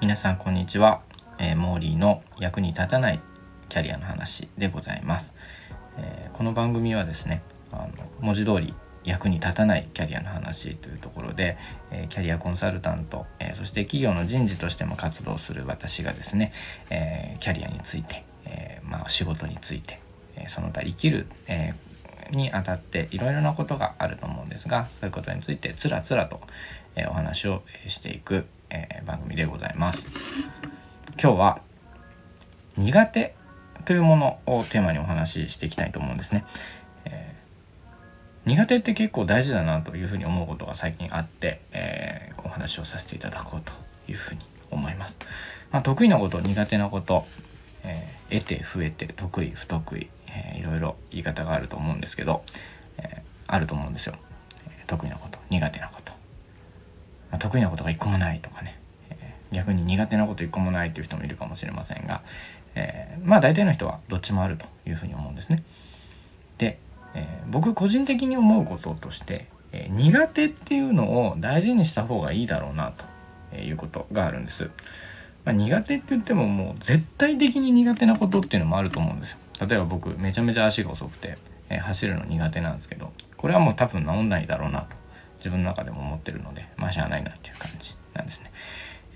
皆さんこんにちは、えー、モーリーの役に立たないキャリアの話でございます、えー、この番組はですねあの文字通り役に立たないキャリアの話というところで、えー、キャリアコンサルタント、えー、そして企業の人事としても活動する私がですね、えー、キャリアについて、えまあ、仕事について、えその他生きる、えにあたっていろいろなことがあると思うんですがそういうことについてつらつらと、えお話をしていく、え番組でございます。今日は苦手というものをテーマにお話ししていきたいと思うんですね。えー、苦手って結構大事だなというふうに思うことが最近あって、えー、お話をさせていただこうというふうに思います。まあ、得意なこと苦手なこと、えー、得て増えて得意不得意、えー、いろいろ言い方があると思うんですけど、えあると思うんですよ。得意なこと苦手なこと、まあ、得意なことが一個もないとかね、え逆に苦手なこと一個もないっていう人もいるかもしれませんが、えー、まあ大体の人はどっちもあるというふうに思うんですね。で、えー、僕個人的に思うこととして、えー、苦手っていうのを大事にした方がいいだろうなということがあるんです。まあ、苦手って言ってももう絶対的に苦手なことっていうのもあると思うんですよ。例えば僕めちゃめちゃ足が遅くて、え、走るの苦手なんですけどこれはもう多分治んないだろうなと自分の中でも思ってるのでまあしゃあないなっていう感じなんですね。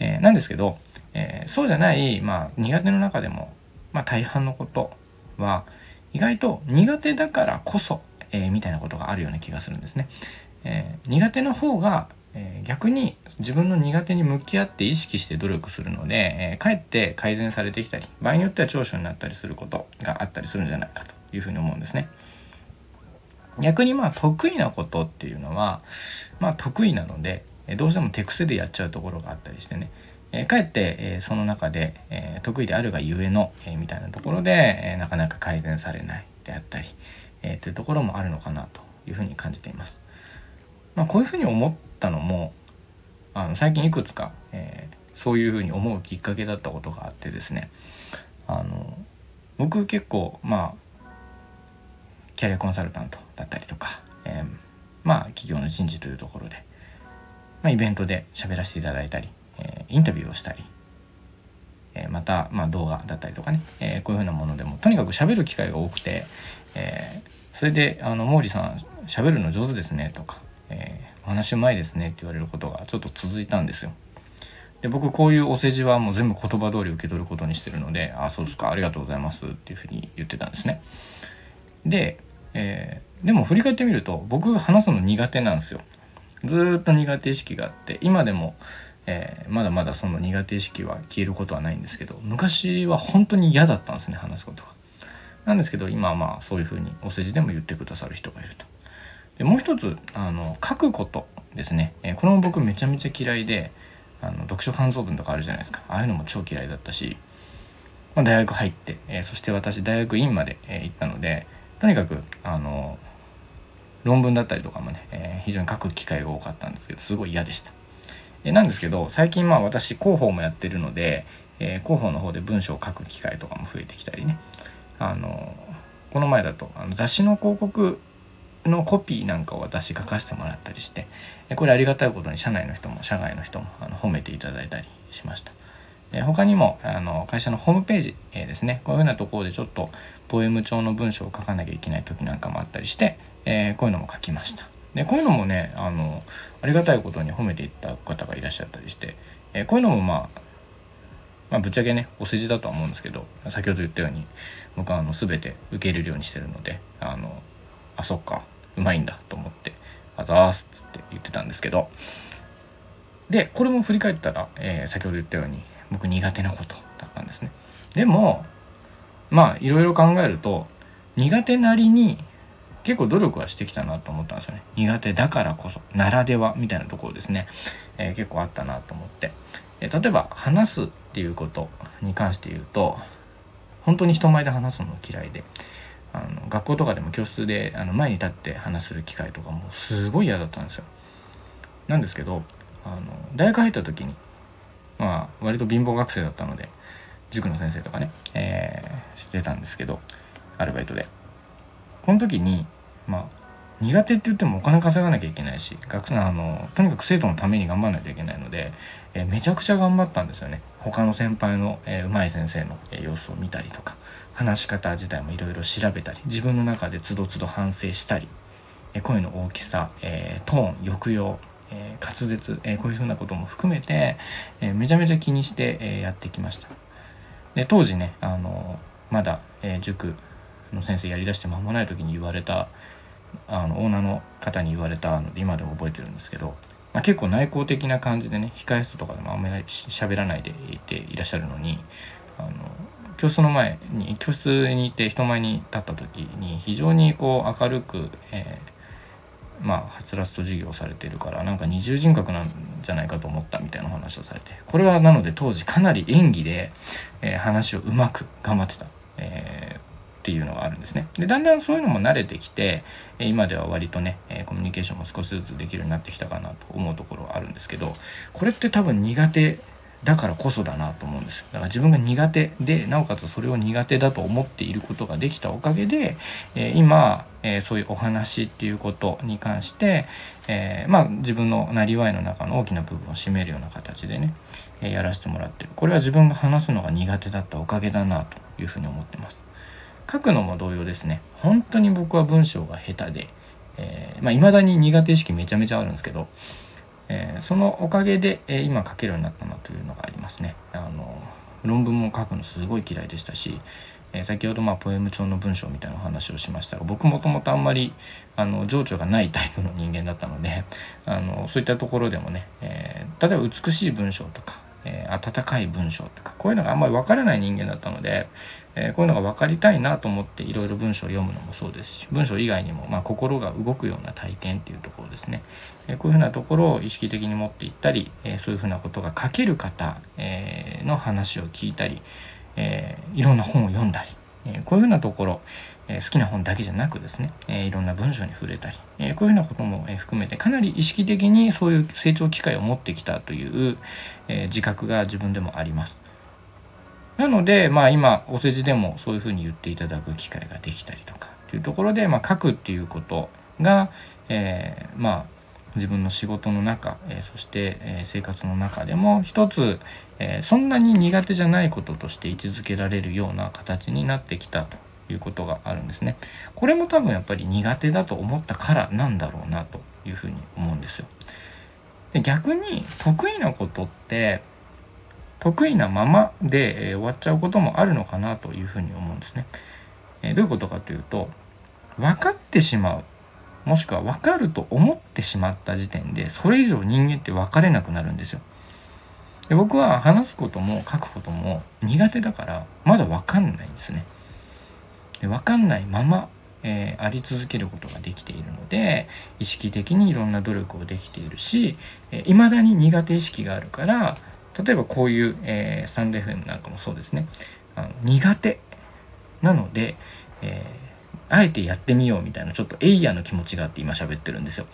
えー、なんですけどえー、そうじゃない、まあ、苦手の中でも、まあ、大半のことは意外と苦手だからこそ、えー、みたいなことがあるような気がするんですね。え、苦手の方が、え逆に自分の苦手に向き合って意識して努力するので、えかえって改善されてきたり場合によっては長所になったりすることがあったりするんじゃないかというふうに思うんですね。逆にまあ得意なことっていうのはまあ得意なのでどうしても手癖でやっちゃうところがあったりしてねえかえって、えその中で、え得意であるがゆえの、えみたいなところで、えなかなか改善されないであったり、えというところもあるのかなというふうに感じています。まあ、こういうふうに思ったのもあの最近いくつか、えー、そういうふうに思うきっかけだったことがあってですね。あの僕結構まあキャリアコンサルタントだったりとか、えー、まあ企業の人事というところで、まあ、イベントで喋らせていただいたりえインタビューをしたり、えまた、まあ、動画だったりとかね、えこういうふうなものでもとにかく喋る機会が多くて、えそれであの「毛利さん喋るの上手ですね」とか、話うまいですね」って言われることがちょっと続いたんですよ。で僕こういうお世辞はもう全部言葉通り受け取ることにしてるので「ああそうですかありがとうございます」っていうふうに言ってたんですね。で、えー、でも振り返ってみると僕話すの苦手なんですよ。ずっと苦手意識があって今でもえー、まだまだその苦手意識は消えることはないんですけど昔は本当に嫌だったんですね話すことが。なんですけど今はまあそういうふうにお世辞でも言ってくださる人がいると。でもう一つあの書くことですね、えー、これも僕めちゃめちゃ嫌いであの読書感想文とかあるじゃないですか。ああいうのも超嫌いだったし、まあ、大学入って、えー、そして私大学院まで、えー、行ったのでとにかくあの論文だったりとかもね、え非常に書く機会が多かったんですけどすごい嫌でした。えなんですけど最近まあ私広報もやってるので、え、広報の方で文章を書く機会とかも増えてきたりね。あのこの前だとあの雑誌の広告のコピーなんかを私書かせてもらったりしてこれありがたいことに社内の人も社外の人もあの褒めていただいたりしました。他にもあの会社のホームページ、えー、ですねこういうふうなところでちょっとポエム調の文章を書かなきゃいけない時なんかもあったりして、えー、こういうのも書きました。でこういうのもねあのありがたいことに褒めていった方がいらっしゃったりして、えー、こういうのもまあまあ、ぶっちゃけねお世辞だとは思うんですけど先ほど言ったように僕はあの全て受け入れるようにしてるのであのあそっかうまいんだと思って「あざーす」っつって言ってたんですけど。でこれも振り返ったら、えー、先ほど言ったように僕苦手なことだったんですね。でもまあいろいろ考えると苦手なりに結構努力はしてきたなと思ったんですよね。苦手だからこそならではみたいなところですね、えー、結構あったなと思って、えー、例えば話すっていうことに関して言うと本当に人前で話すの嫌いで。学校とかでも教室であの前に立って話する機会とかもすごい嫌だったんですよ。なんですけどあの大学入った時にまあ割と貧乏学生だったので塾の先生とかね、えー、してたんですけどアルバイトで。この時にまあ苦手って言ってもお金稼がなきゃいけないし学生あのとにかく生徒のために頑張らないといけないので、えー、めちゃくちゃ頑張ったんですよね。他の先輩の、えー、上手い先生の、え様子を見たりとか話し方自体もいろいろ調べたり自分の中でつどつど反省したり、え声の大きさ、えトーン抑揚、え滑舌、えこういうふうなことも含めて、えめちゃめちゃ気にして、えやってきました。で当時ねあのまだ、え塾の先生やりだして間もない時に言われたあのオーナーの方に言われたので今でも覚えてるんですけど、まあ、結構内向的な感じでね控え室とかでもあんまり喋らないでいていらっしゃるのにあの教室の前に教室にいて人前に立った時に非常にこう明るく、えー、まあはつらつと授業をされてるからなんか二重人格なんじゃないかと思ったみたいな話をされてこれはなので当時かなり演技で、えー、話をうまく頑張ってた、えーっていうのがあるんですね。でだんだんそういうのも慣れてきて今では割とねコミュニケーションも少しずつできるようになってきたかなと思うところはあるんですけどこれって多分苦手だからこそだなと思うんですだから自分が苦手でなおかつそれを苦手だと思っていることができたおかげで、え、今、え、そういうお話っていうことに関して、え、まあ自分のなりわいの中の大きな部分を占めるような形でね、えやらせてもらってるこれは自分が話すのが苦手だったおかげだなというふうに思ってます。書くのも同様ですね本当に僕は文章が下手で、えー、まあ、未だに苦手意識めちゃめちゃあるんですけど、えー、そのおかげで、えー、今書けるようになったなというのがありますね。あの論文も書くのすごい嫌いでしたし、えー、先ほどまあポエム帳の文章みたいな話をしましたが僕もともとあんまりあの情緒がないタイプの人間だったのであのそういったところでもね、え例えば美しい文章とかえー、温かい文章とかこういうのがあんまり分からない人間だったので、えー、こういうのが分かりたいなと思っていろいろ文章を読むのもそうですし文章以外にも、まあ、心が動くような体験っていうところですね、えー、こういうふうなところを意識的に持っていったり、えそういうふうなことが書ける方、えの話を聞いたり、えいろんな本を読んだり、えこういうふうなところえ好きな本だけじゃなくですね、えいろんな文章に触れたり、えこういうようなことも、え含めてかなり意識的にそういう成長機会を持ってきたという、え自覚が自分でもあります。なので、まあ、今お世辞でもそういうふうに言っていただく機会ができたりとかっていうところで、まあ、書くっていうことが、えー、まあ自分の仕事の中、えー、そして、えー、生活の中でも一つ、えー、そんなに苦手じゃないこととして位置づけられるような形になってきたということがあるんですね。これも多分やっぱり苦手だと思ったからなんだろうなというふうに思うんですよ。で逆に得意なことって得意なままで、終わっちゃうこともあるのかなというふうに思うんですね。え、どういうことかというと分かってしまうもしくは分かると思ってしまった時点でそれ以上人間って分かれなくなるんですよ。で僕は話すことも書くことも苦手だからまだ分かんないんですね。で分かんないまま、えー、あり続けることができているので意識的にいろんな努力をできているしいま、えー、だに苦手意識があるから例えばこういう、えー、スタンド FM なんかもそうですねあの苦手なので、え、あえてやってみようみたいなちょっとエイヤーの気持ちがあって今喋ってるんですよ。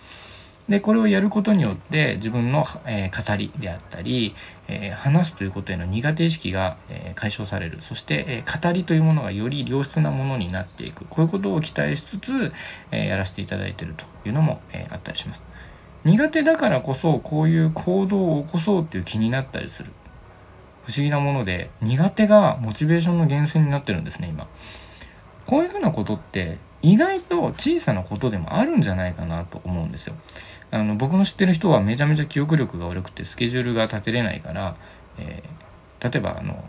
でこれをやることによって自分の、えー、語りであったり、えー、話すということへの苦手意識が、えー、解消される。そして、え語りというものがより良質なものになっていく。こういうことを期待しつつ、えやらせていただいているというのも、えあったりします。苦手だからこそこういう行動を起こそうっていう気になったりする。不思議なもので苦手がモチベーションの源泉になってるんですね今。こういうふうなことって意外と小さなことでもあるんじゃないかなと思うんですよ。あの僕の知ってる人はめちゃめちゃ記憶力が悪くてスケジュールが立てれないから、えー、例えばあの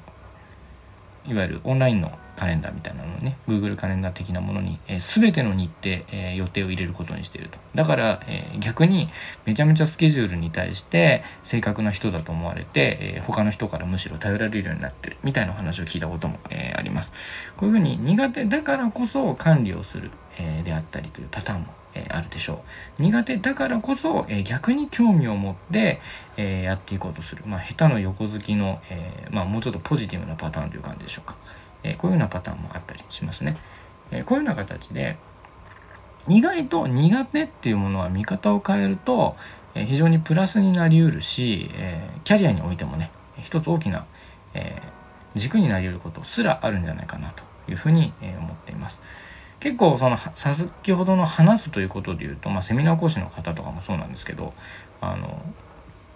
いわゆるオンラインのカレンダーみたいなのをね Google カレンダー的なものに、えー、全ての日程、えー、予定を入れることにしていると。だから、えー、逆にめちゃめちゃスケジュールに対して正確な人だと思われて、えー、他の人からむしろ頼られるようになってるみたいな話を聞いたことも、えー、あります。こういうふうに苦手だからこそ管理をする、えー、であったりというパターンもえあるでしょう。苦手だからこそ、え逆に興味を持って、えやっていこうとする、まあ、下手の横好きの、えまあ、もうちょっとポジティブなパターンという感じでしょうか、えこういうようなパターンもあったりしますね、えこういうような形で意外と苦手っていうものは見方を変えると、え非常にプラスになりうるし、えキャリアにおいてもね一つ大きな、え軸になりうることすらあるんじゃないかなというふうに、え思っています。結構その先ほどの話すということで言うと、まあ、セミナー講師の方とかもそうなんですけどあの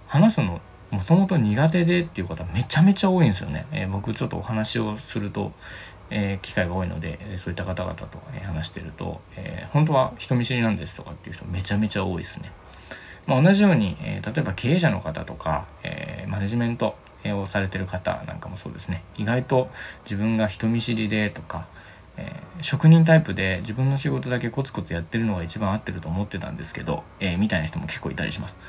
話すのもともと苦手でっていう方めちゃめちゃ多いんですよね。えー、僕ちょっとお話をすると、えー、機会が多いのでそういった方々と話してると、えー、本当は人見知りなんですとかっていう人めちゃめちゃ多いですね。まあ、同じように、え例えば経営者の方とか、えマネジメントをされてる方なんかもそうですね意外と自分が人見知りでとか、え職人タイプで自分の仕事だけコツコツやってるのが一番合ってると思ってたんですけど、えみたいな人も結構いたりします。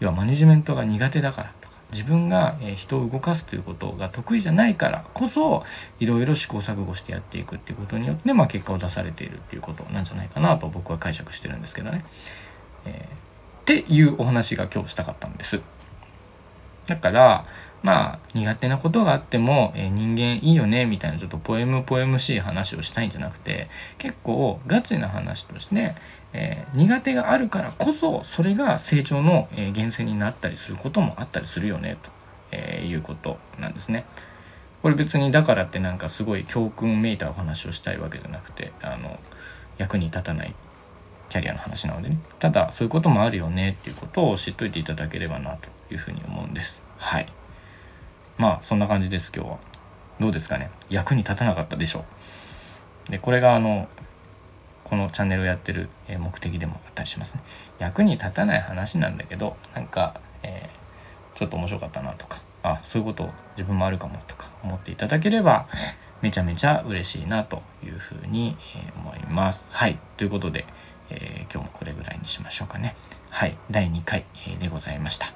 要はマネジメントが苦手だから自分が人を動かすということが得意じゃないからこそいろいろ試行錯誤してやっていくっていうことによって、まあ、結果を出されているっていうことなんじゃないかなと僕は解釈してるんですけどね。えー、っていうお話が今日したかったんです。だからまあ苦手なことがあっても、えー、人間いいよねみたいなちょっとポエムポエムしい話をしたいんじゃなくて結構ガチな話として、えー、苦手があるからこそそれが成長の、えー、源泉になったりすることもあったりするよねと、えいうことなんですね。これ別にだからってなんかすごい教訓めいたお話をしたいわけじゃなくてあの役に立たないキャリアの話なのでね。ただそういうこともあるよねっていうことを知っといていただければなというふうに思うんです。はい。まあそんな感じです今日は。どうですかね？役に立たなかったでしょう。でこれがあのこのチャンネルをやってる目的でもあったりしますね。役に立たない話なんだけどなんか、えー、ちょっと面白かったなとかあそういうこと自分もあるかもとか思っていただければめちゃめちゃ嬉しいなというふうに思います。はい。ということでえー、今日もこれぐらいにしましょうかね。はい、第2回、でございました。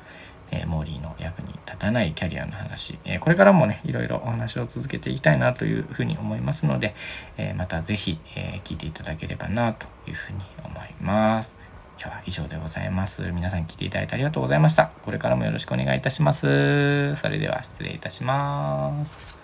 えー、モーリーの役に立たないキャリアの話、えこれからもね、いろいろお話を続けていきたいなというふうに思いますので、えまた是非、え聞いていただければなというふうに思います。今日は以上でございます。皆さん聞いていただいてありがとうございました。これからもよろしくお願いいたします。それでは失礼いたします。